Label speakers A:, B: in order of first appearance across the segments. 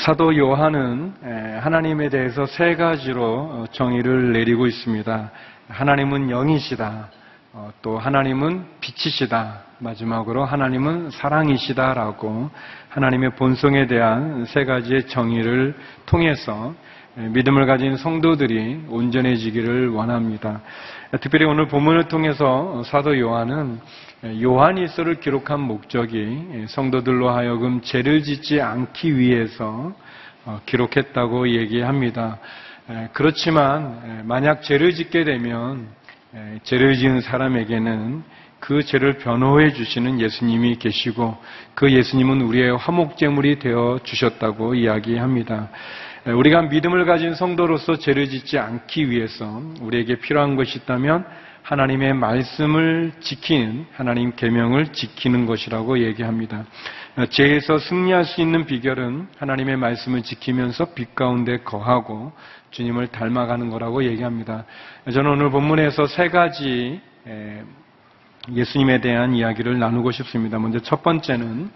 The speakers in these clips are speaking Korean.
A: 어, 사도 요한은 하나님에 대해서 세 가지로 어, 정의를 내리고 있습니다. 하나님은 영이시다. 어, 또 하나님은 빛이시다. 마지막으로 하나님은 사랑이시다라고 하나님의 본성에 대한 세 가지의 정의를 통해서 믿음을 가진 성도들이 온전해지기를 원합니다. 특별히 오늘 본문을 통해서 사도 요한은 요한일서를 기록한 목적이 성도들로 하여금 죄를 짓지 않기 위해서 어, 기록했다고 얘기합니다. 그렇지만 만약 죄를 짓게 되면 죄를 지은 사람에게는 그 죄를 변호해 주시는 예수님이 계시고 그 예수님은 우리의 화목제물이 되어 주셨다고 이야기합니다. 우리가 믿음을 가진 성도로서 죄를 짓지 않기 위해서 우리에게 필요한 것이 있다면 하나님의 말씀을 지키는 하나님 계명을 지키는 것이라고 얘기합니다. 죄에서 승리할 수 있는 비결은 하나님의 말씀을 지키면서 빛 가운데 거하고 주님을 닮아가는 거라고 얘기합니다. 저는 오늘 본문에서 세 가지 예수님에 대한 이야기를 나누고 싶습니다. 먼저 첫 번째는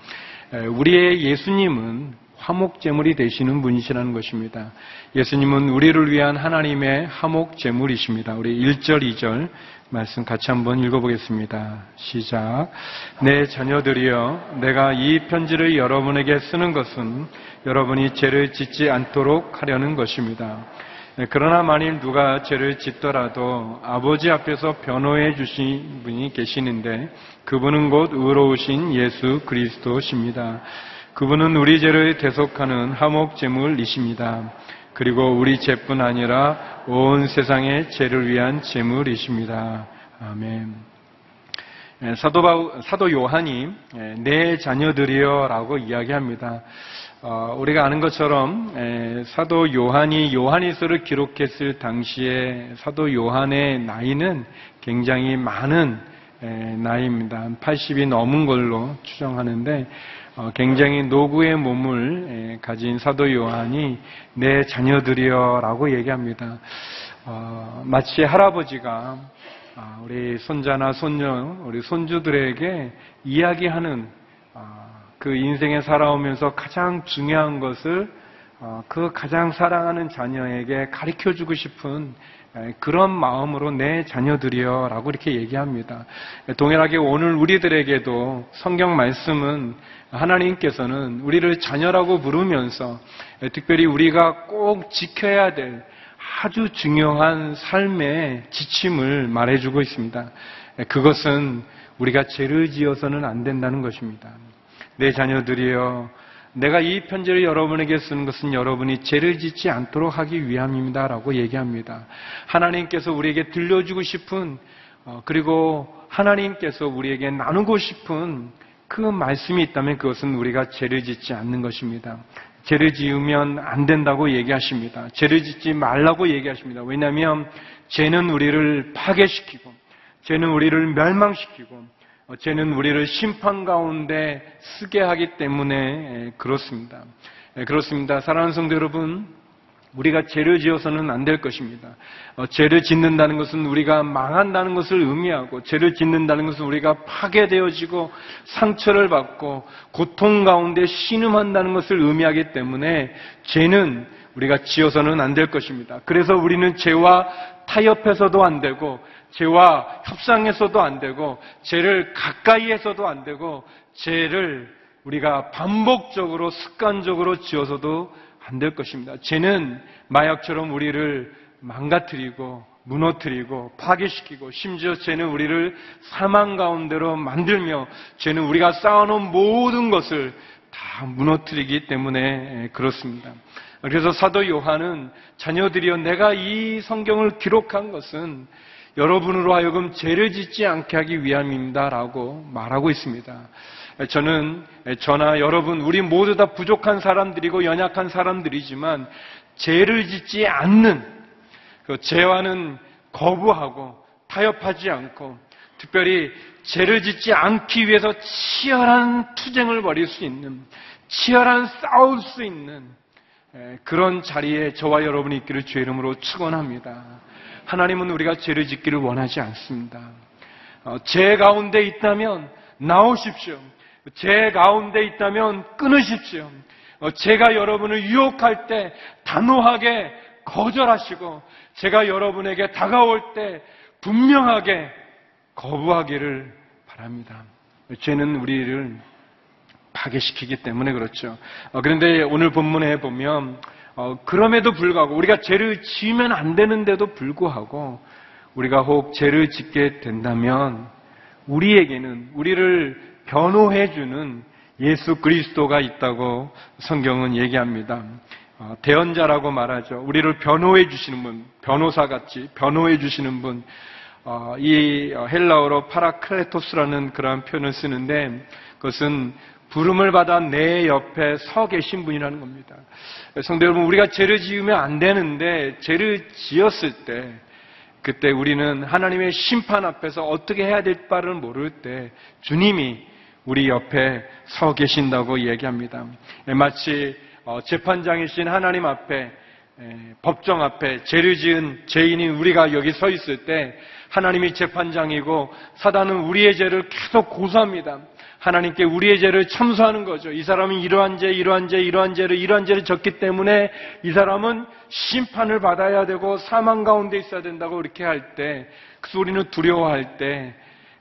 A: 우리의 예수님은 화목제물이 되시는 분이시라는 것입니다. 예수님은 우리를 위한 하나님의 화목제물이십니다. 우리 1절, 2절 말씀 같이 한번 읽어보겠습니다. 시작. 내 자녀들이여, 내가 이 편지를 여러분에게 쓰는 것은 여러분이 죄를 짓지 않도록 하려는 것입니다. 그러나 만일 누가 죄를 짓더라도 아버지 앞에서 변호해 주신 분이 계시는데 그분은 곧 의로우신 예수 그리스도십니다. 그분은 우리 죄를 대속하는 하목 제물이십니다. 그리고 우리 죄뿐 아니라 온 세상의 죄를 위한 제물이십니다. 아멘. 예, 사도, 바, 사도 요한이 예, 내 자녀들이여라고 이야기합니다. 어, 우리가 아는 것처럼 예, 사도 요한이 요한일서를 기록했을 당시에 사도 요한의 나이는 굉장히 많은 나이입니다. 80이 넘은 걸로 추정하는데 어, 굉장히 노구의 몸을 예, 가진 사도 요한이 내 자녀들이여라고 얘기합니다. 어, 마치 할아버지가 아, 우리 손자나 손녀, 우리 손주들에게 이야기하는 아, 그 인생에 살아오면서 가장 중요한 것을 어, 그 가장 사랑하는 자녀에게 가르쳐 주고 싶은 그런 마음으로 내 자녀들이여 라고 이렇게 얘기합니다. 동일하게 오늘 우리들에게도 성경 말씀은 하나님께서는 우리를 자녀라고 부르면서 특별히 우리가 꼭 지켜야 될 아주 중요한 삶의 지침을 말해주고 있습니다. 그것은 우리가 죄를 지어서는 안 된다는 것입니다. 내 자녀들이여 내가 이 편지를 여러분에게 쓰는 것은 여러분이 죄를 짓지 않도록 하기 위함입니다 라고 얘기합니다. 하나님께서 우리에게 들려주고 싶은 어, 그리고 하나님께서 우리에게 나누고 싶은 그 말씀이 있다면 그것은 우리가 죄를 짓지 않는 것입니다. 죄를 지으면 안 된다고 얘기하십니다. 죄를 짓지 말라고 얘기하십니다. 왜냐하면 죄는 우리를 파괴시키고 죄는 우리를 멸망시키고 어, 죄는 우리를 심판 가운데 쓰게 하기 때문에 그렇습니다. 그렇습니다. 사랑하는 성도 여러분, 우리가 죄를 지어서는 안 될 것입니다. 어, 죄를 짓는다는 것은 우리가 망한다는 것을 의미하고, 죄를 짓는다는 것은 우리가 파괴되어지고, 상처를 받고, 고통 가운데 신음한다는 것을 의미하기 때문에, 죄는 우리가 지어서는 안 될 것입니다. 그래서 우리는 죄와 타협해서도 안 되고, 죄와 협상해서도 안 되고 죄를 가까이해서도 안 되고 죄를 우리가 반복적으로 습관적으로 지어서도 안 될 것입니다. 죄는 마약처럼 우리를 망가뜨리고 무너뜨리고 파괴시키고 심지어 죄는 우리를 사망 가운데로 만들며 죄는 우리가 쌓아놓은 모든 것을 다 무너뜨리기 때문에 그렇습니다. 그래서 사도 요한은 자녀들이여 내가 이 성경을 기록한 것은 여러분으로 하여금 죄를 짓지 않게 하기 위함입니다라고 말하고 있습니다. 저는 저나 여러분 우리 모두 다 부족한 사람들이고 연약한 사람들이지만 죄를 짓지 않는 그 죄와는 거부하고 타협하지 않고 특별히 죄를 짓지 않기 위해서 치열한 투쟁을 벌일 수 있는 치열한 싸울 수 있는 그런 자리에 저와 여러분이 있기를 주의 이름으로 축원합니다. 하나님은 우리가 죄를 짓기를 원하지 않습니다. 어, 죄 가운데 있다면 나오십시오. 제 가운데 있다면 끊으십시오. 어, 제가 여러분을 유혹할 때 단호하게 거절하시고 제가 여러분에게 다가올 때 분명하게 거부하기를 바랍니다. 죄는 우리를 파괴시키기 때문에 그렇죠. 어, 그런데 오늘 본문에 보면 어, 그럼에도 불구하고 우리가 죄를 지으면 안 되는데도 불구하고 우리가 혹 죄를 짓게 된다면 우리에게는 우리를 변호해 주는 예수 그리스도가 있다고 성경은 얘기합니다. 어, 대언자라고 말하죠. 우리를 변호해 주시는 분, 변호사 같이 변호해 주시는 분. 어, 이 헬라어로 파라클레토스라는 그러한 표현을 쓰는데 그것은 부름을 받아 내 옆에 서 계신 분이라는 겁니다. 성도 여러분, 우리가 죄를 지으면 안 되는데 죄를 지었을 때 그때 우리는 하나님의 심판 앞에서 어떻게 해야 될 바를 모를 때 주님이 우리 옆에 서 계신다고 얘기합니다. 마치 어, 재판장이신 하나님 앞에 법정 앞에 죄를 지은 죄인인 우리가 여기 서 있을 때 하나님이 재판장이고 사단은 우리의 죄를 계속 고소합니다. 하나님께 우리의 죄를 참소하는 거죠. 이 사람은 이러한 죄, 이러한 죄, 이러한 죄를, 이러한 죄를 졌기 때문에 이 사람은 심판을 받아야 되고 사망 가운데 있어야 된다고 이렇게 할 때, 그래서 우리는 두려워할 때,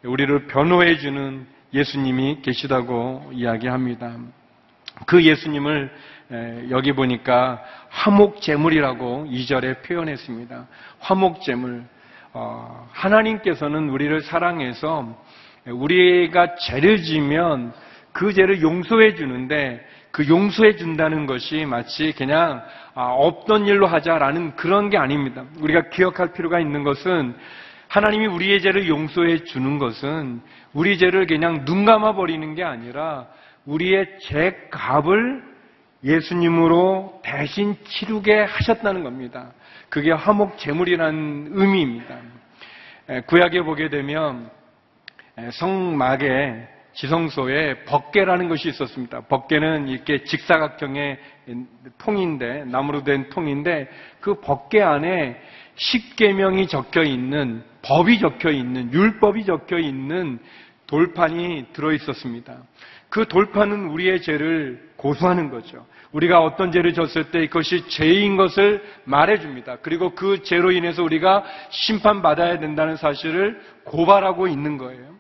A: 우리를 변호해 주는 예수님이 계시다고 이야기합니다. 그 예수님을 여기 보니까 화목제물이라고 2절에 표현했습니다. 화목제물. 어, 하나님께서는 우리를 사랑해서 우리가 죄를 지면 그 죄를 용서해 주는데 그 용서해 준다는 것이 마치 그냥 아, 없던 일로 하자라는 그런 게 아닙니다. 우리가 기억할 필요가 있는 것은 하나님이 우리의 죄를 용서해 주는 것은 우리 죄를 그냥 눈 감아 버리는 게 아니라 우리의 죄 값을 예수님으로 대신 치르게 하셨다는 겁니다. 그게 화목 제물이라는 의미입니다. 구약에 보게 되면 성막에 지성소에 법계라는 것이 있었습니다. 법계는 이렇게 직사각형의 통인데 나무로 된 통인데 그 법계 안에 십계명이 적혀 있는 법이 적혀 있는 율법이 적혀 있는 돌판이 들어 있었습니다. 그 돌판은 우리의 죄를 고소하는 거죠. 우리가 어떤 죄를 졌을 때 그것이 죄인 것을 말해줍니다. 그리고 그 죄로 인해서 우리가 심판받아야 된다는 사실을 고발하고 있는 거예요.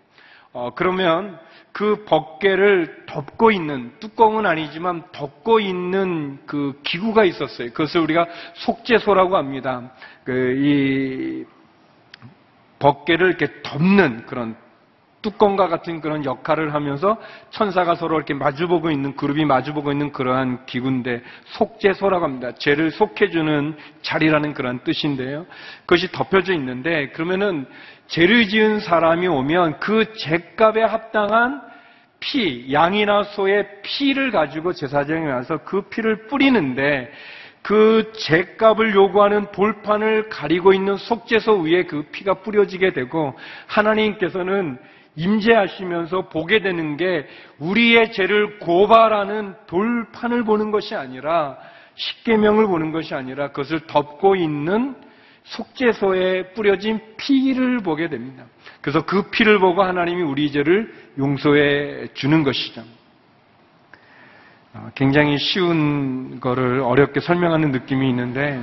A: 어, 그러면 그 법계를 덮고 있는 뚜껑은 아니지만 덮고 있는 그 기구가 있었어요. 그것을 우리가 속죄소라고 합니다. 그이 법계를 이렇게 덮는 그런 뚜껑과 같은 그런 역할을 하면서 천사가 서로 이렇게 마주보고 있는 그룹이 마주보고 있는 그러한 기구인데 속죄소라고 합니다. 죄를 속해주는 자리라는 그런 뜻인데요. 그것이 덮여져 있는데 그러면은 죄를 지은 사람이 오면 그 죄값에 합당한 피, 양이나 소의 피를 가지고 제사장에 와서 그 피를 뿌리는데 그 죄값을 요구하는 돌판을 가리고 있는 속죄소 위에 그 피가 뿌려지게 되고 하나님께서는 임재하시면서 보게 되는 게 우리의 죄를 고발하는 돌판을 보는 것이 아니라 십계명을 보는 것이 아니라 그것을 덮고 있는 속죄소에 뿌려진 피를 보게 됩니다. 그래서 그 피를 보고 하나님이 우리 죄를 용서해 주는 것이죠. 어, 굉장히 쉬운 거를 어렵게 설명하는 느낌이 있는데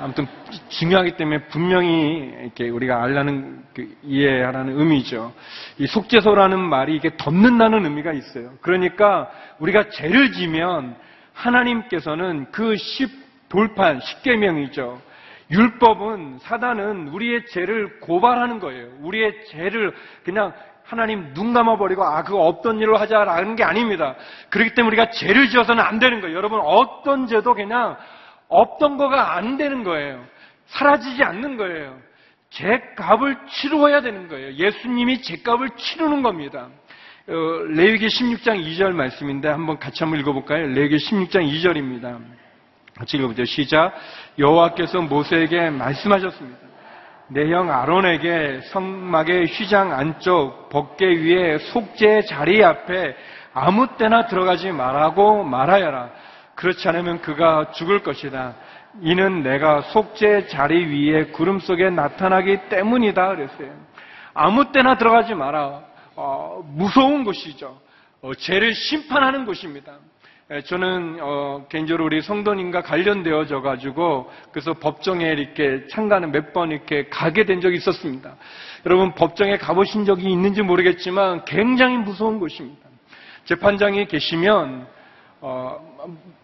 A: 아무튼 중요하기 때문에 분명히 이렇게 우리가 알라는 그 이해하라는 의미죠. 이 속죄소라는 말이 이게 덮는다는 의미가 있어요. 그러니까 우리가 죄를 지면 하나님께서는 그 십 돌판 십계명이죠. 율법은 사단은 우리의 죄를 고발하는 거예요. 우리의 죄를 그냥 하나님 눈 감아버리고 아 그거 없던 일로 하자라는 게 아닙니다. 그렇기 때문에 우리가 죄를 지어서는 안 되는 거예요. 여러분 어떤 죄도 그냥 없던 거가 안 되는 거예요. 사라지지 않는 거예요. 죄값을 치루어야 되는 거예요. 예수님이 죄값을 치르는 겁니다. 어, 레위기 16장 2절 말씀인데 한번 같이 한번 읽어볼까요? 레위기 16장 2절입니다. 같이 읽어보죠. 시작. 여호와께서 모세에게 말씀하셨습니다. 내 형 아론에게 성막의 휘장 안쪽 벗개 위에 속죄 자리 앞에 아무 때나 들어가지 말라고 말하여라. 그렇지 않으면 그가 죽을 것이다. 이는 내가 속죄 자리 위에 구름 속에 나타나기 때문이다. 그랬어요. 아무 때나 들어가지 마라. 어, 무서운 곳이죠. 어, 죄를 심판하는 곳입니다. 에, 저는 어, 개인적으로 우리 성도님과 관련되어져 가지고 그래서 법정에 이렇게 참가는 몇 번 이렇게 가게 된 적이 있었습니다. 여러분 법정에 가보신 적이 있는지 모르겠지만 굉장히 무서운 곳입니다. 재판장이 계시면 어,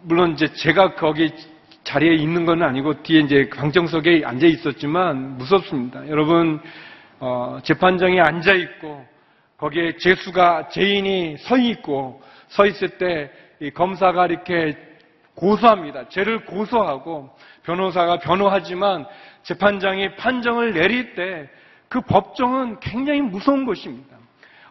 A: 물론 이제 제가 거기 자리에 있는 건 아니고 뒤에 이제 방정석에 앉아 있었지만 무섭습니다. 여러분 어, 재판장이 앉아 있고 거기에 재수가 죄인이 서 있고 서 있을 때 검사가 이렇게 고소합니다. 죄를 고소하고 변호사가 변호하지만 재판장이 판정을 내릴 때 그 법정은 굉장히 무서운 곳입니다.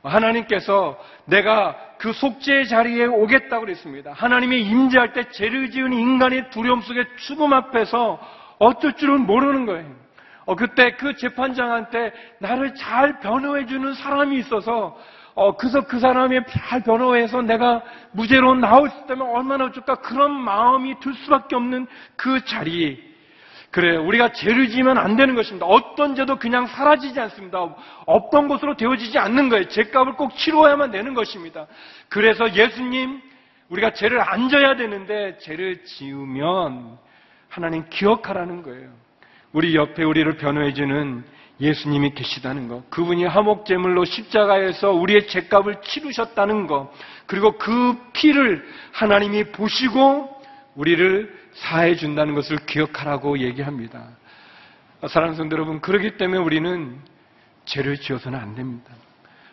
A: 하나님께서 내가 그 속죄의 자리에 오겠다고 그랬습니다. 하나님이 임재할 때 죄를 지은 인간의 두려움 속에 죽음 앞에서 어쩔 줄은 모르는 거예요. 어, 그때 그 재판장한테 나를 잘 변호해주는 사람이 있어서, 어, 그래서 그 사람이 잘 변호해서 내가 무죄로 나올 수 있다면 얼마나 좋을까 그런 마음이 들 수밖에 없는 그 자리. 그래, 우리가 죄를 지으면 안 되는 것입니다. 어떤 죄도 그냥 사라지지 않습니다. 없던 것으로 되어지지 않는 거예요. 죄값을 꼭 치러야만 되는 것입니다. 그래서 예수님, 우리가 죄를 안 져야 되는데, 죄를 지으면 하나님 기억하라는 거예요. 우리 옆에 우리를 변호해주는 예수님이 계시다는 것. 그분이 화목제물로 십자가에서 우리의 죄값을 치르셨다는 것. 그리고 그 피를 하나님이 보시고 우리를 사해 준다는 것을 기억하라고 얘기합니다. 사랑하는 성도 여러분, 그렇기 때문에 우리는 죄를 지어서는 안 됩니다.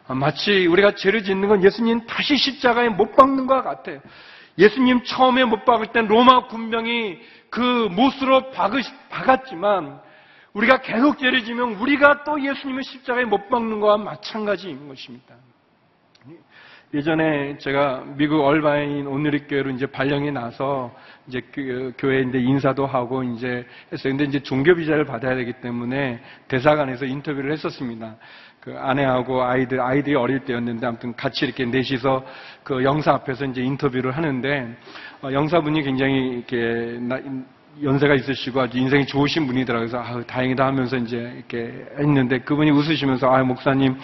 A: 마치 우리가 죄를 짓는 건 예수님 다시 십자가에 못 박는 것 같아요. 예수님 처음에 못 박을 땐 로마 군병이 그 못으로 박았지만 우리가 계속 죄를 지면 우리가 또 예수님을 십자가에 못 박는 것과 마찬가지인 것입니다. 예전에 제가 미국 얼바인 오늘의 교회로 이제 발령이 나서 이제 그 교회 이제 인사도 하고 이제 했어요. 근데 이제 종교 비자를 받아야 되기 때문에 대사관에서 인터뷰를 했었습니다. 그 아내하고 아이들 아이들이 어릴 때였는데 아무튼 같이 이렇게 넷이서 그 영사 앞에서 이제 인터뷰를 하는데 어, 영사분이 굉장히 이렇게 나, 연세가 있으시고 아주 인생이 좋으신 분이더라고요. 그래서 아, 다행이다 하면서 이제 이렇게 했는데 그분이 웃으시면서 아 목사님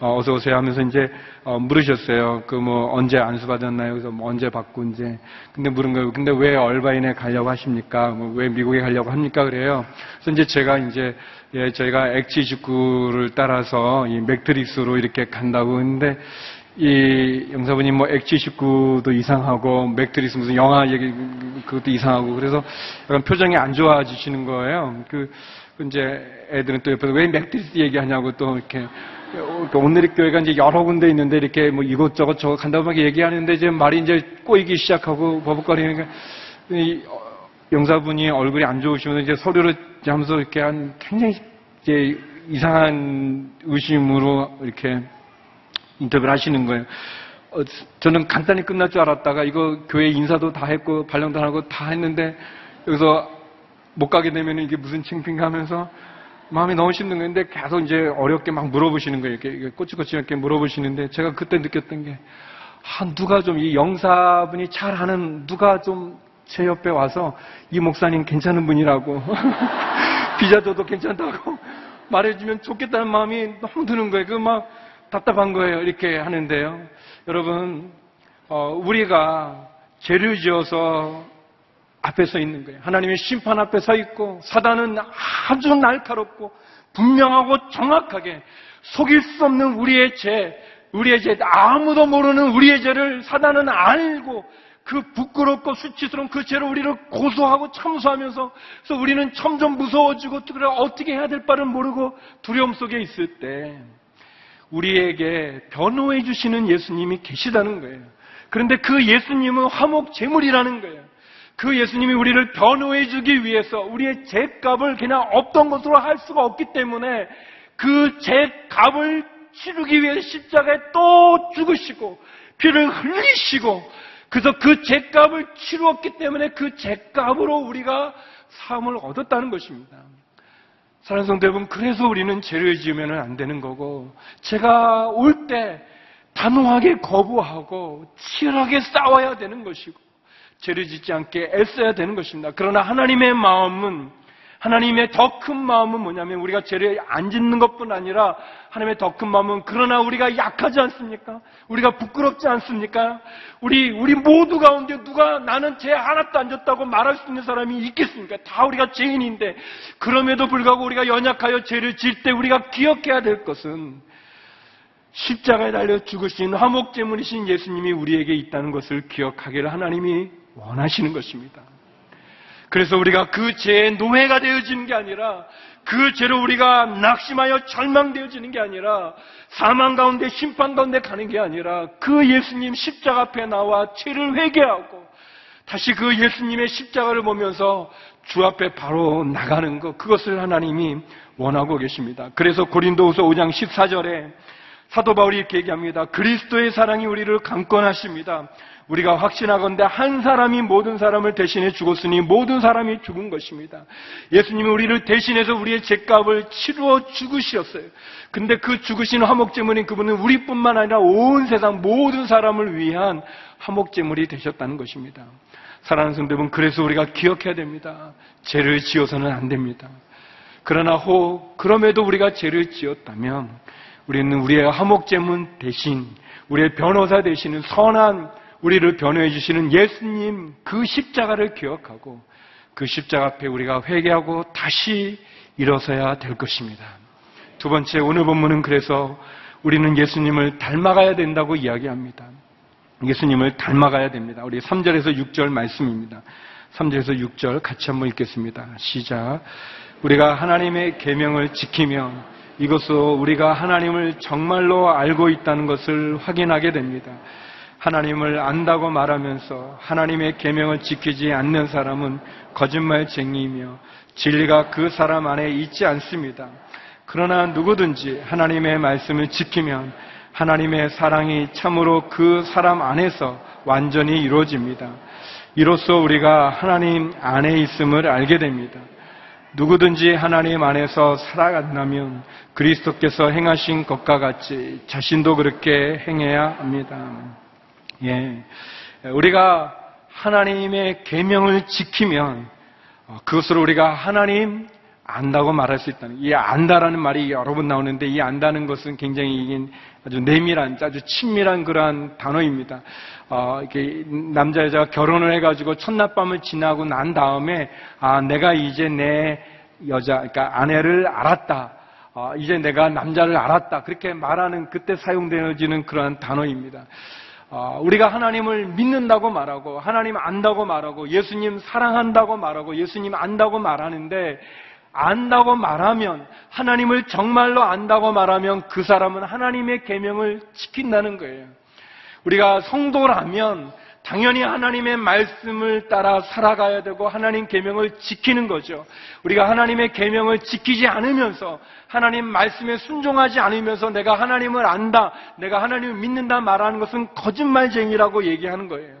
A: 어, 서 오세요 하면서 이제 어, 물으셨어요. 그 뭐 언제 안수 받았나요? 그래서 뭐 언제 받고 이제 근데 물은 거예요. 근데 왜 얼바인에 가려고 하십니까? 뭐 왜 미국에 가려고 합니까? 그래요. 그래서 이제 제가 이제 예, 저희가 엑지 직구를 따라서 이 매트릭스로 이렇게 간다고 했는데 이 영사분이 뭐 엑지 직구도 이상하고 매트릭스 무슨 영화 얘기 그것도 이상하고 그래서 약간 표정이 안 좋아지시는 거예요. 그 이제 애들은 또 옆에서 왜 매트릭스 얘기하냐고 또 이렇게 온누리 교회가 이제 여러 군데 있는데 이렇게 뭐 이것저것 저것 간다고 막 얘기하는데 이제 말이 이제 꼬이기 시작하고 버벅거리니까 이 영사분이 얼굴이 안 좋으시면 이제 서류를 하면서 이렇게 한 굉장히 이제 이상한 의심으로 이렇게 인터뷰를 하시는 거예요. 어, 저는 간단히 끝날 줄 알았다가 이거 교회 인사도 다 했고 발령도 하고 다 했는데 여기서 못 가게 되면 이게 무슨 창피인가 하면서 마음이 너무 힘든 건데 계속 이제 어렵게 막 물어보시는 거예요. 이렇게 꼬치꼬치 이렇게 물어보시는데 제가 그때 느꼈던 게 아, 누가 좀 이 영사분이 잘하는 누가 좀 제 옆에 와서 이 목사님 괜찮은 분이라고 비자도도 괜찮다고 말해주면 좋겠다는 마음이 너무 드는 거예요. 그 막 답답한 거예요. 이렇게 하는데요. 여러분, 어, 우리가 죄를 지어서 앞에 서 있는 거예요. 하나님의 심판 앞에 서 있고 사단은 아주 날카롭고 분명하고 정확하게 속일 수 없는 우리의 죄, 우리의 죄, 아무도 모르는 우리의 죄를 사단은 알고 그 부끄럽고 수치스러운 그 죄를 우리를 고소하고 참소하면서 그래서 우리는 점점 무서워지고 어떻게 해야 될 바를 모르고 두려움 속에 있을 때 우리에게 변호해 주시는 예수님이 계시다는 거예요. 그런데 그 예수님은 화목 제물이라는 거예요. 그 예수님이 우리를 변호해 주기 위해서 우리의 죄값을 그냥 없던 것으로 할 수가 없기 때문에 그 죄값을 치르기 위해 십자가에 또 죽으시고 피를 흘리시고 그래서 그 죄값을 치루었기 때문에 그 죄값으로 우리가 사함을 얻었다는 것입니다. 사랑하는 성도 여러분, 그래서 우리는 죄를 지으면 안 되는 거고, 제가 올 때 단호하게 거부하고 치열하게 싸워야 되는 것이고, 죄를 짓지 않게 애써야 되는 것입니다. 그러나 하나님의 마음은 하나님의 더 큰 마음은 뭐냐면 우리가 죄를 안 짓는 것뿐 아니라 하나님의 더 큰 마음은 그러나 우리가 약하지 않습니까? 우리가 부끄럽지 않습니까? 우리 우리 모두 가운데 누가 나는 죄 하나도 안 졌다고 말할 수 있는 사람이 있겠습니까? 다 우리가 죄인인데 그럼에도 불구하고 우리가 연약하여 죄를 질 때 우리가 기억해야 될 것은 십자가에 달려 죽으신 화목제물이신 예수님이 우리에게 있다는 것을 기억하기를 하나님이 원하시는 것입니다. 그래서 우리가 그 죄의 노예가 되어지는 게 아니라 그 죄로 우리가 낙심하여 절망되어지는 게 아니라 사망 가운데 심판 가운데 가는 게 아니라 그 예수님 십자가 앞에 나와 죄를 회개하고 다시 그 예수님의 십자가를 보면서 주 앞에 바로 나가는 것 그것을 하나님이 원하고 계십니다. 그래서 고린도후서 5장 14절에 사도 바울이 이렇게 얘기합니다. 그리스도의 사랑이 우리를 강권하십니다. 우리가 확신하건대 한 사람이 모든 사람을 대신해 죽었으니 모든 사람이 죽은 것입니다. 예수님이 우리를 대신해서 우리의 죄값을 치루어 죽으셨어요. 근데 그 죽으신 화목제물인 그분은 우리뿐만 아니라 온 세상 모든 사람을 위한 화목제물이 되셨다는 것입니다. 사랑하는 성도 여러분, 그래서 우리가 기억해야 됩니다. 죄를 지어서는 안 됩니다. 그러나 혹 그럼에도 우리가 죄를 지었다면 우리는 우리의 화목제물 대신 우리의 변호사 되시는 선한 우리를 변호해 주시는 예수님 그 십자가를 기억하고 그 십자가 앞에 우리가 회개하고 다시 일어서야 될 것입니다. 두 번째 오늘 본문은 그래서 우리는 예수님을 닮아가야 된다고 이야기합니다. 예수님을 닮아가야 됩니다. 우리 3절에서 6절 말씀입니다. 3절에서 6절 같이 한번 읽겠습니다. 시작. 우리가 하나님의 계명을 지키면 이것으로 우리가 하나님을 정말로 알고 있다는 것을 확인하게 됩니다. 하나님을 안다고 말하면서 하나님의 계명을 지키지 않는 사람은 거짓말쟁이이며 진리가 그 사람 안에 있지 않습니다. 그러나 누구든지 하나님의 말씀을 지키면 하나님의 사랑이 참으로 그 사람 안에서 완전히 이루어집니다. 이로써 우리가 하나님 안에 있음을 알게 됩니다. 누구든지 하나님 안에서 살아간다면 그리스도께서 행하신 것과 같이 자신도 그렇게 행해야 합니다. 예. 우리가 하나님의 계명을 지키면 어, 그것으로 우리가 하나님 안다고 말할 수 있다는 이 안다라는 말이 여러 번 나오는데 이 안다는 것은 굉장히 아주 내밀한 아주 친밀한 그러한 단어입니다. 어, 이렇게 남자 여자가 결혼을 해가지고 첫날밤을 지나고 난 다음에 아 내가 이제 내 여자 그러니까 아내를 알았다. 어, 이제 내가 남자를 알았다. 그렇게 말하는 그때 사용되어지는 그러한 단어입니다. 어, 우리가 하나님을 믿는다고 말하고 하나님 안다고 말하고 예수님 사랑한다고 말하고 예수님 안다고 말하는데 안다고 말하면 하나님을 정말로 안다고 말하면 그 사람은 하나님의 계명을 지킨다는 거예요. 우리가 성도라면 당연히 하나님의 말씀을 따라 살아가야 되고 하나님 계명을 지키는 거죠. 우리가 하나님의 계명을 지키지 않으면서 하나님 말씀에 순종하지 않으면서 내가 하나님을 안다, 내가 하나님을 믿는다 말하는 것은 거짓말쟁이라고 얘기하는 거예요.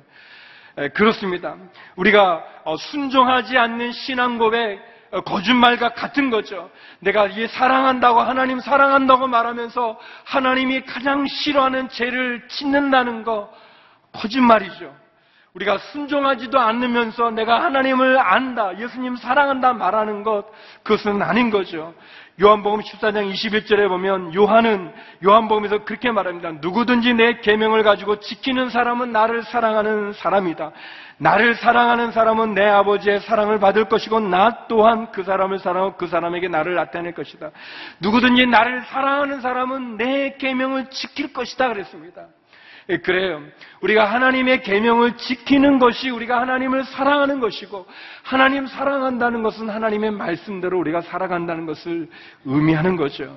A: 그렇습니다. 우리가 어, 순종하지 않는 신앙 고백 어, 거짓말과 같은 거죠. 내가 이 사랑한다고 하나님 사랑한다고 말하면서 하나님이 가장 싫어하는 죄를 짓는다는 거 거짓말이죠. 우리가 순종하지도 않으면서 내가 하나님을 안다, 예수님 사랑한다 말하는 것, 그것은 아닌 거죠. 요한복음 14장 21절에 보면 요한은 요한복음에서 그렇게 말합니다. 누구든지 내 계명을 가지고 지키는 사람은 나를 사랑하는 사람이다. 나를 사랑하는 사람은 내 아버지의 사랑을 받을 것이고 나 또한 그 사람을 사랑하고 그 사람에게 나를 나타낼 것이다. 누구든지 나를 사랑하는 사람은 내 계명을 지킬 것이다 그랬습니다. 예, 그래요. 우리가 하나님의 계명을 지키는 것이 우리가 하나님을 사랑하는 것이고 하나님 사랑한다는 것은 하나님의 말씀대로 우리가 살아간다는 것을 의미하는 거죠.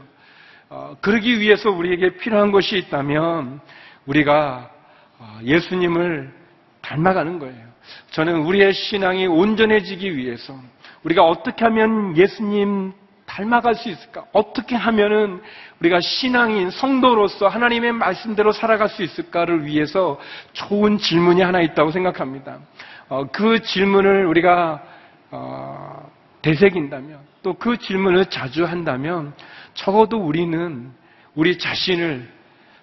A: 어, 그러기 위해서 우리에게 필요한 것이 있다면 우리가 어, 예수님을 닮아가는 거예요. 저는 우리의 신앙이 온전해지기 위해서 우리가 어떻게 하면 예수님 닮아갈 수 있을까? 어떻게 하면은 우리가 신앙인 성도로서 하나님의 말씀대로 살아갈 수 있을까를 위해서 좋은 질문이 하나 있다고 생각합니다. 어, 그 질문을 우리가 어, 되새긴다면 또 그 질문을 자주 한다면 적어도 우리는 우리 자신을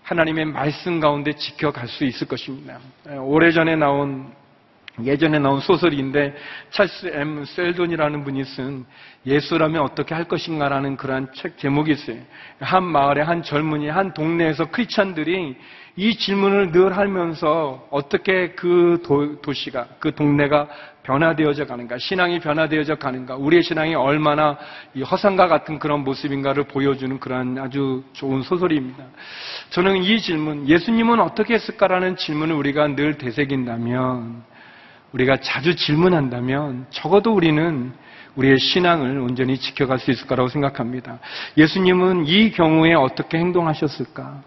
A: 하나님의 말씀 가운데 지켜갈 수 있을 것입니다. 오래전에 나온 예전에 나온 소설인데 찰스 M. 셀돈이라는 분이 쓴 예수라면 어떻게 할 것인가라는 그러한 책 제목이 있어요. 한 마을에 한 젊은이, 한 동네에서 크리스찬들이 이 질문을 늘 하면서 어떻게 그 도, 시가그 동네가 변화되어져 가는가, 신앙이 변화되어져 가는가, 우리의 신앙이 얼마나 허상과 같은 그런 모습인가를 보여주는 그러한 아주 좋은 소설입니다. 저는 이 질문, 예수님은 어떻게 했을까라는 질문을 우리가 늘 되새긴다면, 우리가 자주 질문한다면 적어도 우리는 우리의 신앙을 온전히 지켜갈 수 있을 거라고 생각합니다. 예수님은 이 경우에 어떻게 행동하셨을까?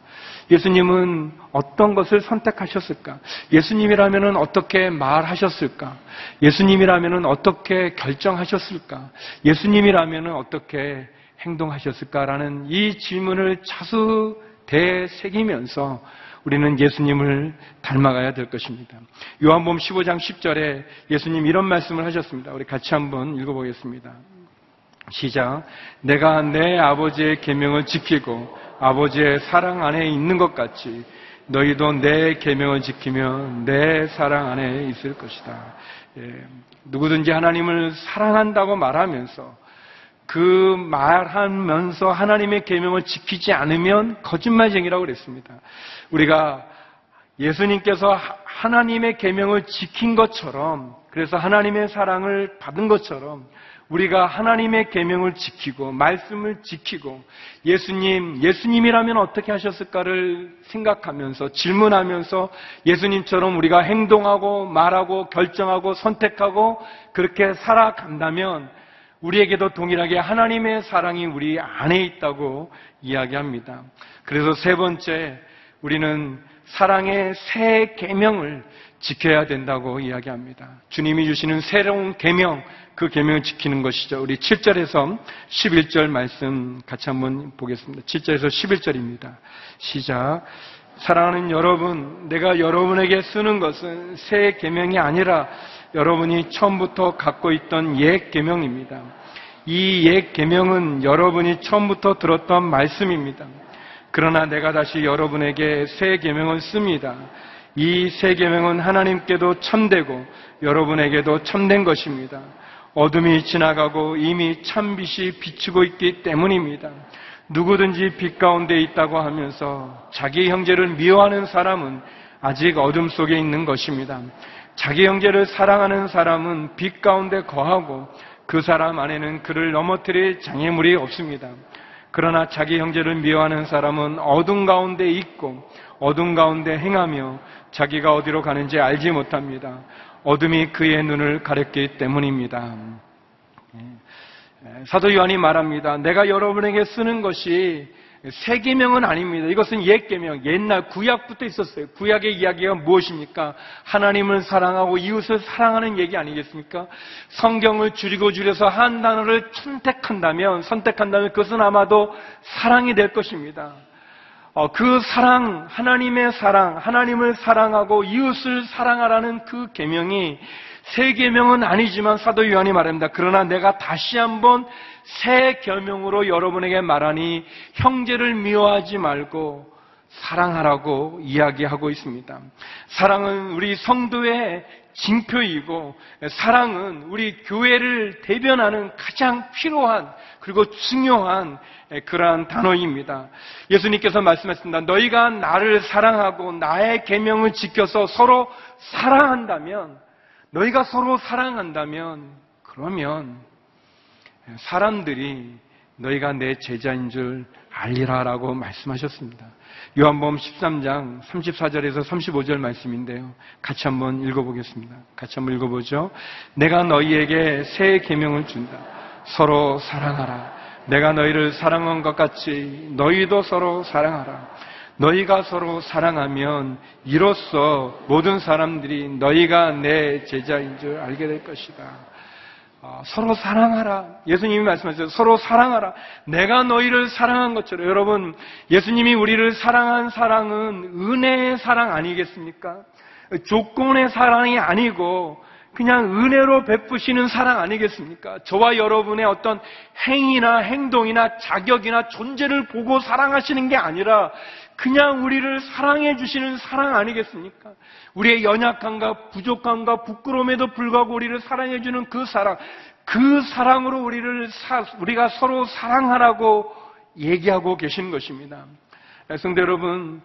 A: 예수님은 어떤 것을 선택하셨을까? 예수님이라면 어떻게 말하셨을까? 예수님이라면 어떻게 결정하셨을까? 예수님이라면 어떻게 행동하셨을까라는 이 질문을 자수 되새기면서 우리는 예수님을 닮아가야 될 것입니다. 요한복음 15장 10절에 예수님 이런 말씀을 하셨습니다. 우리 같이 한번 읽어보겠습니다. 시작. 내가 내 아버지의 계명을 지키고 아버지의 사랑 안에 있는 것 같이 너희도 내 계명을 지키면 내 사랑 안에 있을 것이다. 예, 누구든지 하나님을 사랑한다고 말하면서 그 말하면서 하나님의 계명을 지키지 않으면 거짓말쟁이라고 그랬습니다. 우리가 예수님께서 하나님의 계명을 지킨 것처럼 그래서 하나님의 사랑을 받은 것처럼 우리가 하나님의 계명을 지키고 말씀을 지키고 예수님 예수님이라면 어떻게 하셨을까를 생각하면서 질문하면서 예수님처럼 우리가 행동하고 말하고 결정하고 선택하고 그렇게 살아간다면 우리에게도 동일하게 하나님의 사랑이 우리 안에 있다고 이야기합니다. 그래서 세 번째 우리는 사랑의 새 계명을 지켜야 된다고 이야기합니다. 주님이 주시는 새로운 계명, 그 계명을 지키는 것이죠. 우리 7절에서 11절 말씀 같이 한번 보겠습니다. 7절에서 11절입니다. 시작. 사랑하는 여러분, 내가 여러분에게 쓰는 것은 새 계명이 아니라 여러분이 처음부터 갖고 있던 옛 계명입니다. 이 옛 계명은 여러분이 처음부터 들었던 말씀입니다. 그러나 내가 다시 여러분에게 새 계명을 씁니다. 이 새 계명은 하나님께도 참되고 여러분에게도 참된 것입니다. 어둠이 지나가고 이미 참빛이 비추고 있기 때문입니다. 누구든지 빛 가운데 있다고 하면서 자기 형제를 미워하는 사람은 아직 어둠 속에 있는 것입니다. 자기 형제를 사랑하는 사람은 빛 가운데 거하고 그 사람 안에는 그를 넘어뜨릴 장애물이 없습니다. 그러나 자기 형제를 미워하는 사람은 어둠 가운데 있고 어둠 가운데 행하며 자기가 어디로 가는지 알지 못합니다. 어둠이 그의 눈을 가렸기 때문입니다. 예. 사도 요한이 말합니다. 내가 여러분에게 쓰는 것이 새 계명은 아닙니다. 이것은 옛 계명, 옛날 구약부터 있었어요. 구약의 이야기가 무엇입니까? 하나님을 사랑하고 이웃을 사랑하는 얘기 아니겠습니까? 성경을 줄이고 줄여서 한 단어를 선택한다면, 선택한다면 그것은 아마도 사랑이 될 것입니다. 어, 그 사랑, 하나님의 사랑, 하나님을 사랑하고 이웃을 사랑하라는 그 계명이 새 계명은 아니지만 사도 요한이 말합니다. 그러나 내가 다시 한번 새 계명으로 여러분에게 말하니 형제를 미워하지 말고 사랑하라고 이야기하고 있습니다. 사랑은 우리 성도의 징표이고 사랑은 우리 교회를 대변하는 가장 필요한 그리고 중요한 그러한 단어입니다. 예수님께서 말씀하셨습니다. 너희가 나를 사랑하고 나의 계명을 지켜서 서로 사랑한다면 너희가 서로 사랑한다면 그러면 사람들이 너희가 내 제자인 줄 알리라라고 말씀하셨습니다. 요한복음 13장 34절에서 35절 말씀인데요. 같이 한번 읽어보겠습니다. 같이 한번 읽어보죠. 내가 너희에게 새 계명을 준다. 서로 사랑하라. 내가 너희를 사랑한 것 같이 너희도 서로 사랑하라. 너희가 서로 사랑하면 이로써 모든 사람들이 너희가 내 제자인 줄 알게 될 것이다. 어, 서로 사랑하라. 예수님이 말씀하셨어요. 서로 사랑하라. 내가 너희를 사랑한 것처럼. 여러분, 예수님이 우리를 사랑한 사랑은 은혜의 사랑 아니겠습니까? 조건의 사랑이 아니고 그냥 은혜로 베푸시는 사랑 아니겠습니까? 저와 여러분의 어떤 행위나 행동이나 자격이나 존재를 보고 사랑하시는 게 아니라 그냥 우리를 사랑해 주시는 사랑 아니겠습니까? 우리의 연약함과 부족함과 부끄러움에도 불구하고 우리를 사랑해 주는 그 사랑, 그 사랑으로 우리를 사, 우리가 서로 사랑하라고 얘기하고 계신 것입니다. 성도 여러분,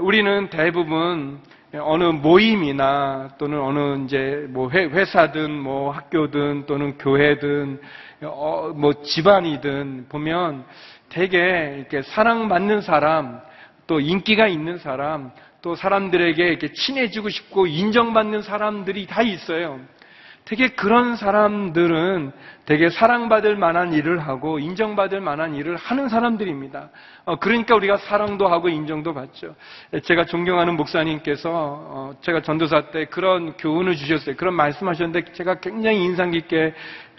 A: 우리는 대부분 어느 모임이나 또는 어느 이제 뭐 회사든 뭐 학교든 또는 교회든 어, 뭐 집안이든 보면 되게 이렇게 사랑받는 사람 또 인기가 있는 사람 또 사람들에게 이렇게 친해지고 싶고 인정받는 사람들이 다 있어요. 되게 그런 사람들은 되게 사랑받을 만한 일을 하고 인정받을 만한 일을 하는 사람들입니다. 어, 그러니까 우리가 사랑도 하고 인정도 받죠. 제가 존경하는 목사님께서 어, 제가 전도사 때 그런 교훈을 주셨어요. 그런 말씀하셨는데 제가 굉장히 인상 깊게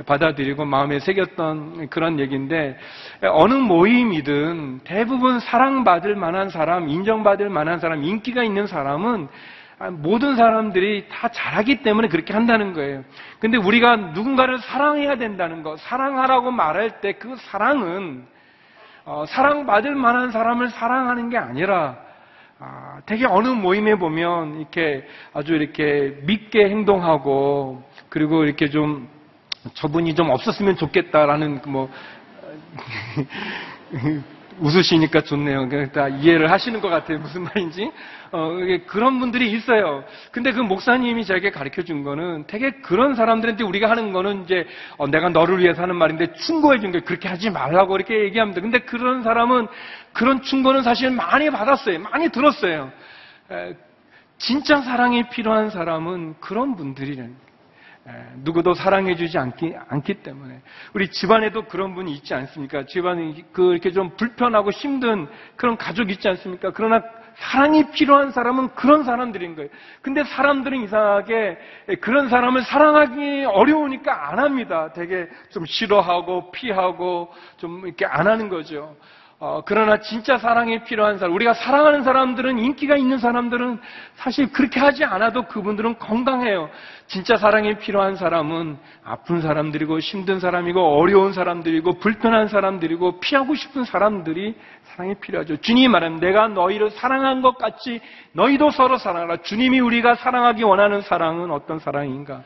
A: 받아들이고 마음에 새겼던 그런 얘기인데 어느 모임이든 대부분 사랑받을 만한 사람, 인정받을 만한 사람, 인기가 있는 사람은 아, 모든 사람들이 다 잘하기 때문에 그렇게 한다는 거예요. 근데 우리가 누군가를 사랑해야 된다는 거, 사랑하라고 말할 때 그 사랑은 어, 사랑받을 만한 사람을 사랑하는 게 아니라 아, 되게 어느 모임에 보면 이렇게 아주 이렇게 믿게 행동하고 그리고 이렇게 좀 저분이 좀 없었으면 좋겠다라는 그뭐 웃으시니까 좋네요. 다 이해를 하시는 것 같아요. 무슨 말인지. 어, 그런 분들이 있어요. 근데 그 목사님이 저에게 가르쳐 준 거는 되게 그런 사람들한테 우리가 하는 거는 이제 어, 내가 너를 위해서 하는 말인데 충고해 준 거예요. 그렇게 하지 말라고 이렇게 얘기합니다. 근데 그런 사람은 그런 충고는 사실 많이 받았어요. 많이 들었어요. 에, 진짜 사랑이 필요한 사람은 그런 거예요. 누구도 사랑해주지 않기, 않기 때문에 우리 집안에도 그런 분이 있지 않습니까? 집안이 그 이렇게 좀 불편하고 힘든 그런 가족 있지 않습니까? 그러나 사랑이 필요한 사람은 그런 사람들인 거예요. 근데 사람들은 이상하게 그런 사람을 사랑하기 어려우니까 안 합니다. 되게 좀 싫어하고 피하고 좀 이렇게 안 하는 거죠. 어, 그러나 진짜 사랑이 필요한 사람, 우리가 사랑하는 사람들은, 인기가 있는 사람들은 사실 그렇게 하지 않아도 그분들은 건강해요. 진짜 사랑이 필요한 사람은 아픈 사람들이고, 힘든 사람이고, 어려운 사람들이고, 불편한 사람들이고, 피하고 싶은 사람들이 사랑이 필요하죠. 주님이 말하면 내가 너희를 사랑한 것 같이 너희도 서로 사랑하라. 주님이 우리가 사랑하기 원하는 사랑은 어떤 사랑인가?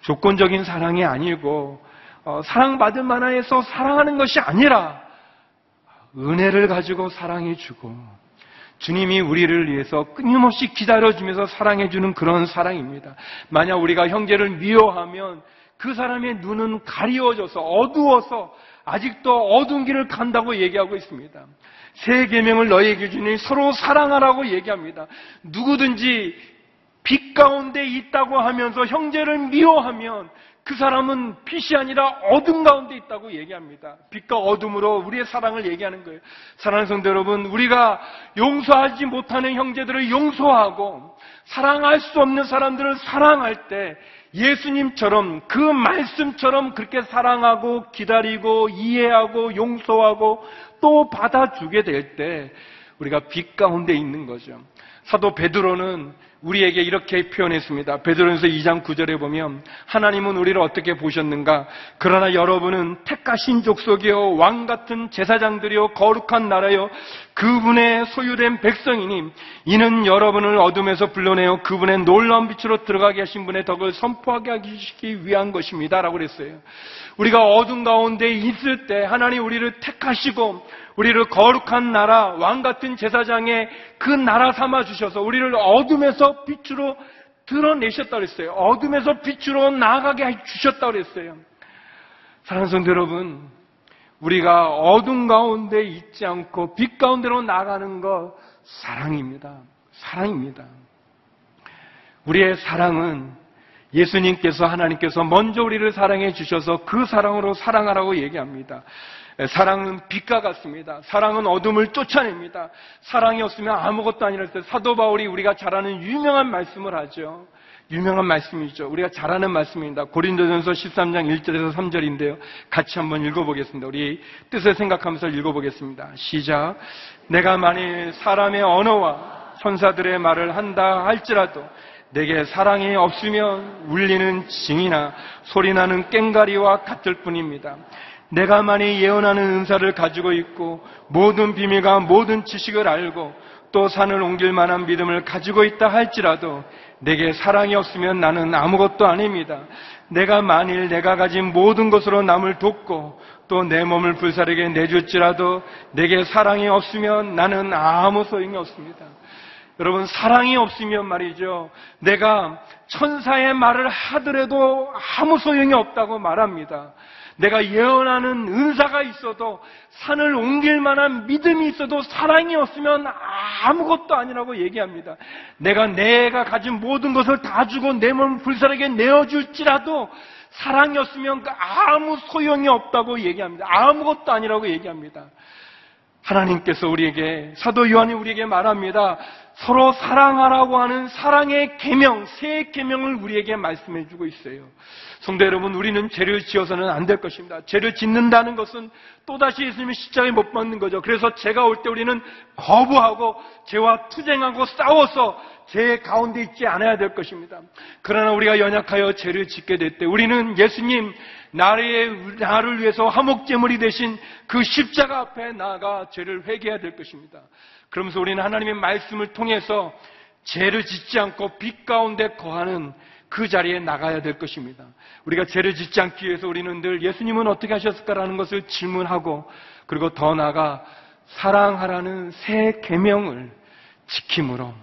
A: 조건적인 사랑이 아니고, 어, 사랑받을 만해서 사랑하는 것이 아니라, 은혜를 가지고 사랑해 주고 주님이 우리를 위해서 끊임없이 기다려주면서 사랑해주는 그런 사랑입니다. 만약 우리가 형제를 미워하면 그 사람의 눈은 가리워져서 어두워서 아직도 어두운 길을 간다고 얘기하고 있습니다. 세 계명을 너희에게 주니 서로 사랑하라고 얘기합니다. 누구든지 빛 가운데 있다고 하면서 형제를 미워하면 그 사람은 빛이 아니라 어둠 가운데 있다고 얘기합니다. 빛과 어둠으로 우리의 사랑을 얘기하는 거예요. 사랑하는 성도 여러분, 우리가 용서하지 못하는 형제들을 용서하고 사랑할 수 없는 사람들을 사랑할 때 예수님처럼 그 말씀처럼 그렇게 사랑하고 기다리고 이해하고 용서하고 또 받아주게 될 때 우리가 빛 가운데 있는 거죠. 사도 베드로는 우리에게 이렇게 표현했습니다. 베드로전서 2장 9절에 보면 하나님은 우리를 어떻게 보셨는가? 그러나 여러분은 택하신 족속이요 왕 같은 제사장들이요 거룩한 나라요 그분의 소유된 백성이니 이는 여러분을 어둠에서 불러내어 그분의 놀라운 빛으로 들어가게 하신 분의 덕을 선포하게 하기 위한 것입니다라고 그랬어요. 우리가 어둠 가운데 있을 때 하나님 우리를 택하시고 우리를 거룩한 나라, 왕 같은 제사장의 그 나라 삼아 주셔서 우리를 어둠에서 빛으로 드러내셨다 그랬어요. 어둠에서 빛으로 나아가게 해 주셨다 그랬어요. 사랑하는 성도 여러분, 우리가 어둠 가운데 있지 않고 빛 가운데로 나가는 것 사랑입니다. 사랑입니다. 우리의 사랑은 예수님께서 하나님께서 먼저 우리를 사랑해 주셔서 그 사랑으로 사랑하라고 얘기합니다. 사랑은 빛과 같습니다. 사랑은 어둠을 쫓아냅니다. 사랑이 없으면 아무것도 아니랄 때 사도 바울이 우리가 잘 아는 유명한 말씀을 하죠. 유명한 말씀이죠. 우리가 잘 아는 말씀입니다. 고린도전서 13장 1절에서 3절인데요. 같이 한번 읽어보겠습니다. 우리 뜻을 생각하면서 읽어보겠습니다. 시작. 내가 만일 사람의 언어와 천사들의 말을 한다 할지라도 내게 사랑이 없으면 울리는 징이나 소리나는 꽹가리와 같을 뿐입니다. 내가 만이 예언하는 은사를 가지고 있고 모든 비밀과 모든 지식을 알고 또 산을 옮길 만한 믿음을 가지고 있다 할지라도 내게 사랑이 없으면 나는 아무것도 아닙니다. 내가 만일 내가 가진 모든 것으로 남을 돕고 또 내 몸을 불사르게 내줄지라도 내게 사랑이 없으면 나는 아무 소용이 없습니다. 여러분, 사랑이 없으면 말이죠. 내가 천사의 말을 하더라도 아무 소용이 없다고 말합니다. 내가 예언하는 은사가 있어도 산을 옮길 만한 믿음이 있어도 사랑이 없으면 아무것도 아니라고 얘기합니다. 내가 내가 가진 모든 것을 다 주고 내 몸을 불사르게 내어줄지라도 사랑이 없으면 아무 소용이 없다고 얘기합니다. 아무것도 아니라고 얘기합니다. 하나님께서 우리에게 사도 요한이 우리에게 말합니다. 서로 사랑하라고 하는 사랑의 계명, 새 계명을 우리에게 말씀해 주고 있어요. 성도 여러분, 우리는 죄를 지어서는 안 될 것입니다. 죄를 짓는다는 것은 또다시 예수님의 십자가에 못 박는 거죠. 그래서 죄가 올 때 우리는 거부하고 죄와 투쟁하고 싸워서 죄 가운데 있지 않아야 될 것입니다. 그러나 우리가 연약하여 죄를 짓게 될 때 우리는 예수님 나를, 나를 위해서 화목제물이 되신 그 십자가 앞에 나아가 죄를 회개해야 될 것입니다. 그러면서 우리는 하나님의 말씀을 통해서 죄를 짓지 않고 빛 가운데 거하는 그 자리에 나가야 될 것입니다. 우리가 죄를 짓지 않기 위해서 우리는 늘 예수님은 어떻게 하셨을까라는 것을 질문하고 그리고 더 나아가 사랑하라는 새 계명을 지킴으로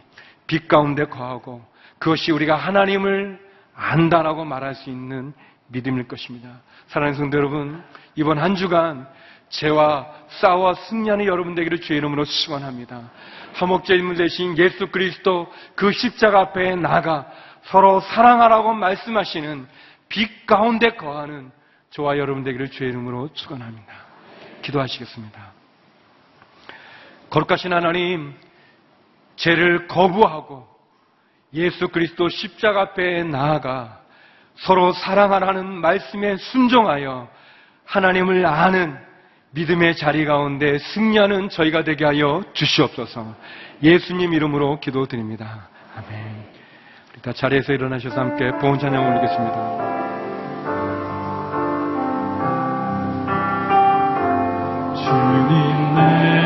A: 빛 가운데 거하고 그것이 우리가 하나님을 안다라고 말할 수 있는 믿음일 것입니다. 사랑하는 성도 여러분, 이번 한 주간 죄와 싸워 승리하는 여러분 되기를 주의 이름으로 축원합니다. 화목제물 대신 예수 그리스도 그 십자가 앞에 나가 서로 사랑하라고 말씀하시는 빛 가운데 거하는 저와 여러분 되기를 주의 이름으로 축원합니다. 기도하시겠습니다. 거룩하신 하나님, 죄를 거부하고 예수 그리스도 십자가 앞에 나아가 서로 사랑하라는 말씀에 순종하여 하나님을 아는 믿음의 자리 가운데 승리하는 저희가 되게 하여 주시옵소서. 예수님 이름으로 기도드립니다. 아멘. 우리 다 자리에서 일어나셔서 함께 보온 찬양 올리겠습니다.
B: 주님 내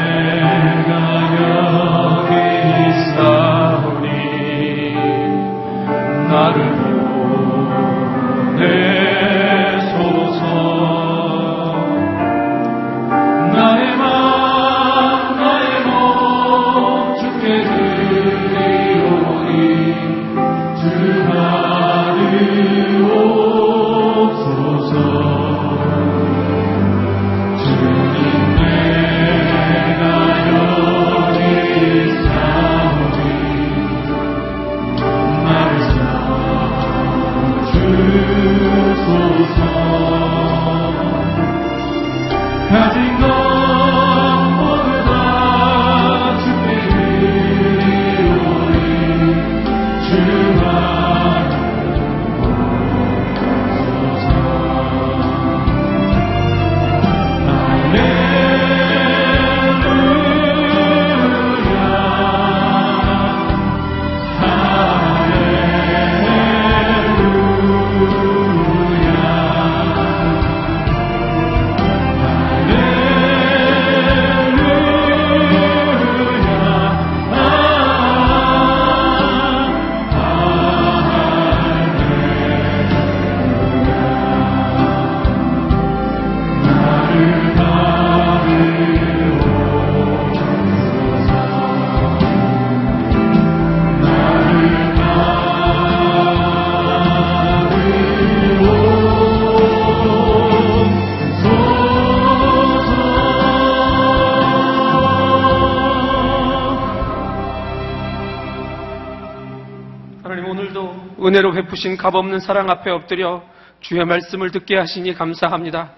C: 은혜로 베푸신 값없는 사랑 앞에 엎드려 주의 말씀을 듣게 하시니 감사합니다.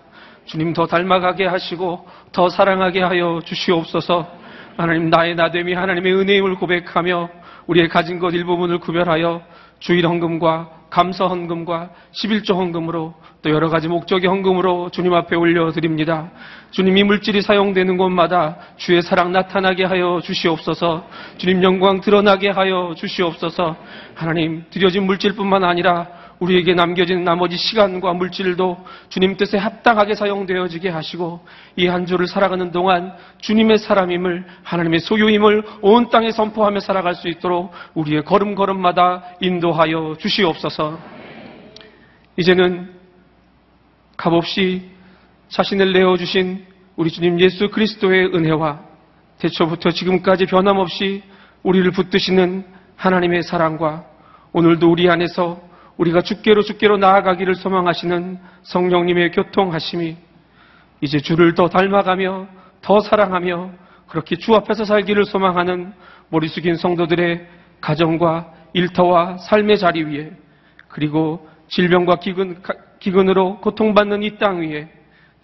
C: 주님 더 닮아가게 하시고 더 사랑하게 하여 주시옵소서. 하나님 나의 나됨이 하나님의 은혜임을 고백하며 우리의 가진 것 일부분을 구별하여 주일 헌금과 감사 헌금과 11조 헌금으로 또 여러 가지 목적의 헌금으로 주님 앞에 올려드립니다. 주님 이 물질이 사용되는 곳마다 주의 사랑 나타나게 하여 주시옵소서 주님 영광 드러나게 하여 주시옵소서 하나님 드려진 물질뿐만 아니라 우리에게 남겨진 나머지 시간과 물질도 주님 뜻에 합당하게 사용되어지게 하시고 이 한 주를 살아가는 동안 주님의 사람임을 하나님의 소유임을 온 땅에 선포하며 살아갈 수 있도록 우리의 걸음걸음마다 인도하여 주시옵소서. 이제는 값없이 자신을 내어 주신 우리 주님 예수 그리스도의 은혜와 대초부터 지금까지 변함없이 우리를 붙드시는 하나님의 사랑과 오늘도 우리 안에서 우리가 주께로 주께로 나아가기를 소망하시는 성령님의 교통하심이 이제 주를 더 닮아가며 더 사랑하며 그렇게 주 앞에서 살기를 소망하는 머리 숙인 성도들의 가정과 일터와 삶의 자리 위에 그리고 질병과 기근, 기근으로 고통받는 이 땅 위에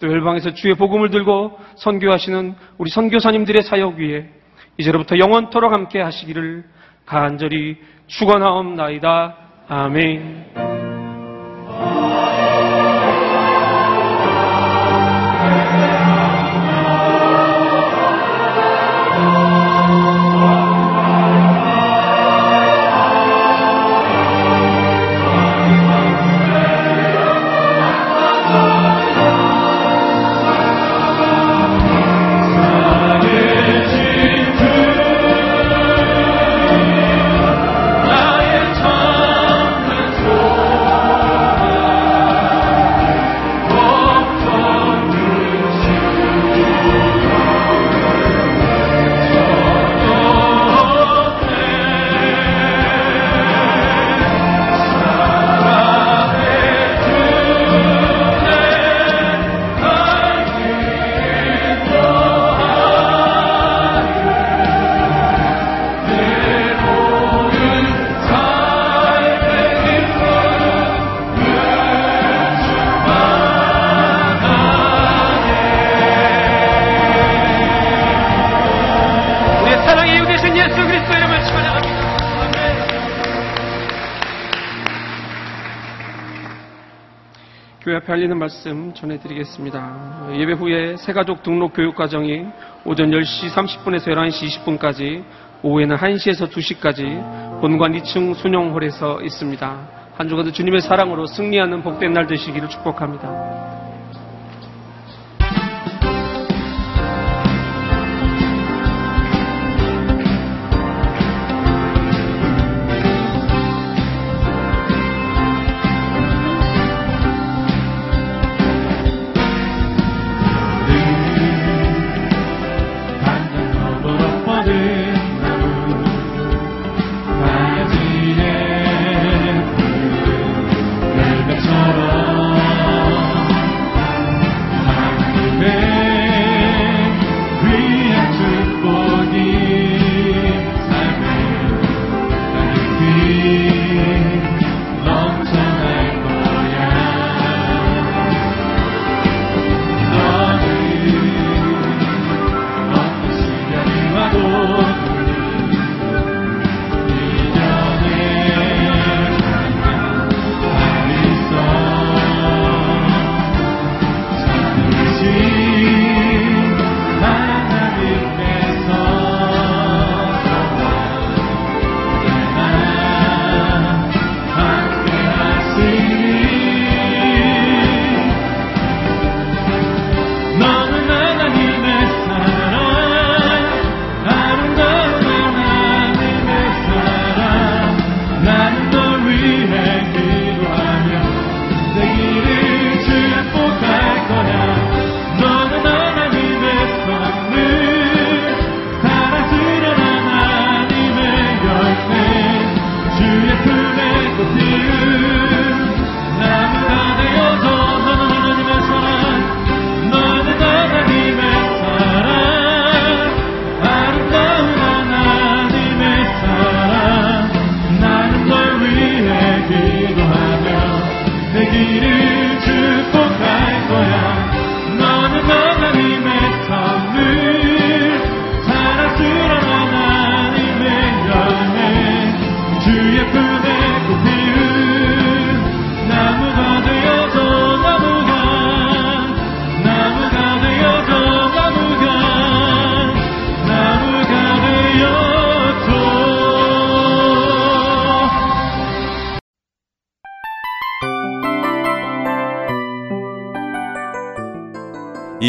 C: 또 열방에서 주의 복음을 들고 선교하시는 우리 선교사님들의 사역 위에 이제로부터 영원토록 함께 하시기를 간절히 축원하옵나이다. 아 알리는 말씀 전해드리겠습니다. 예배 후에 새가족 등록 교육 과정이 오전 10시 30분에서 11시 20분까지, 오후에는 1시에서 2시까지 본관 2층 순영홀에서 있습니다. 한 주간도 주님의 사랑으로 승리하는 복된 날 되시기를 축복합니다.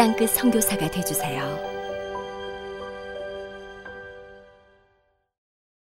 D: 땅끝 선교사가 되주세요.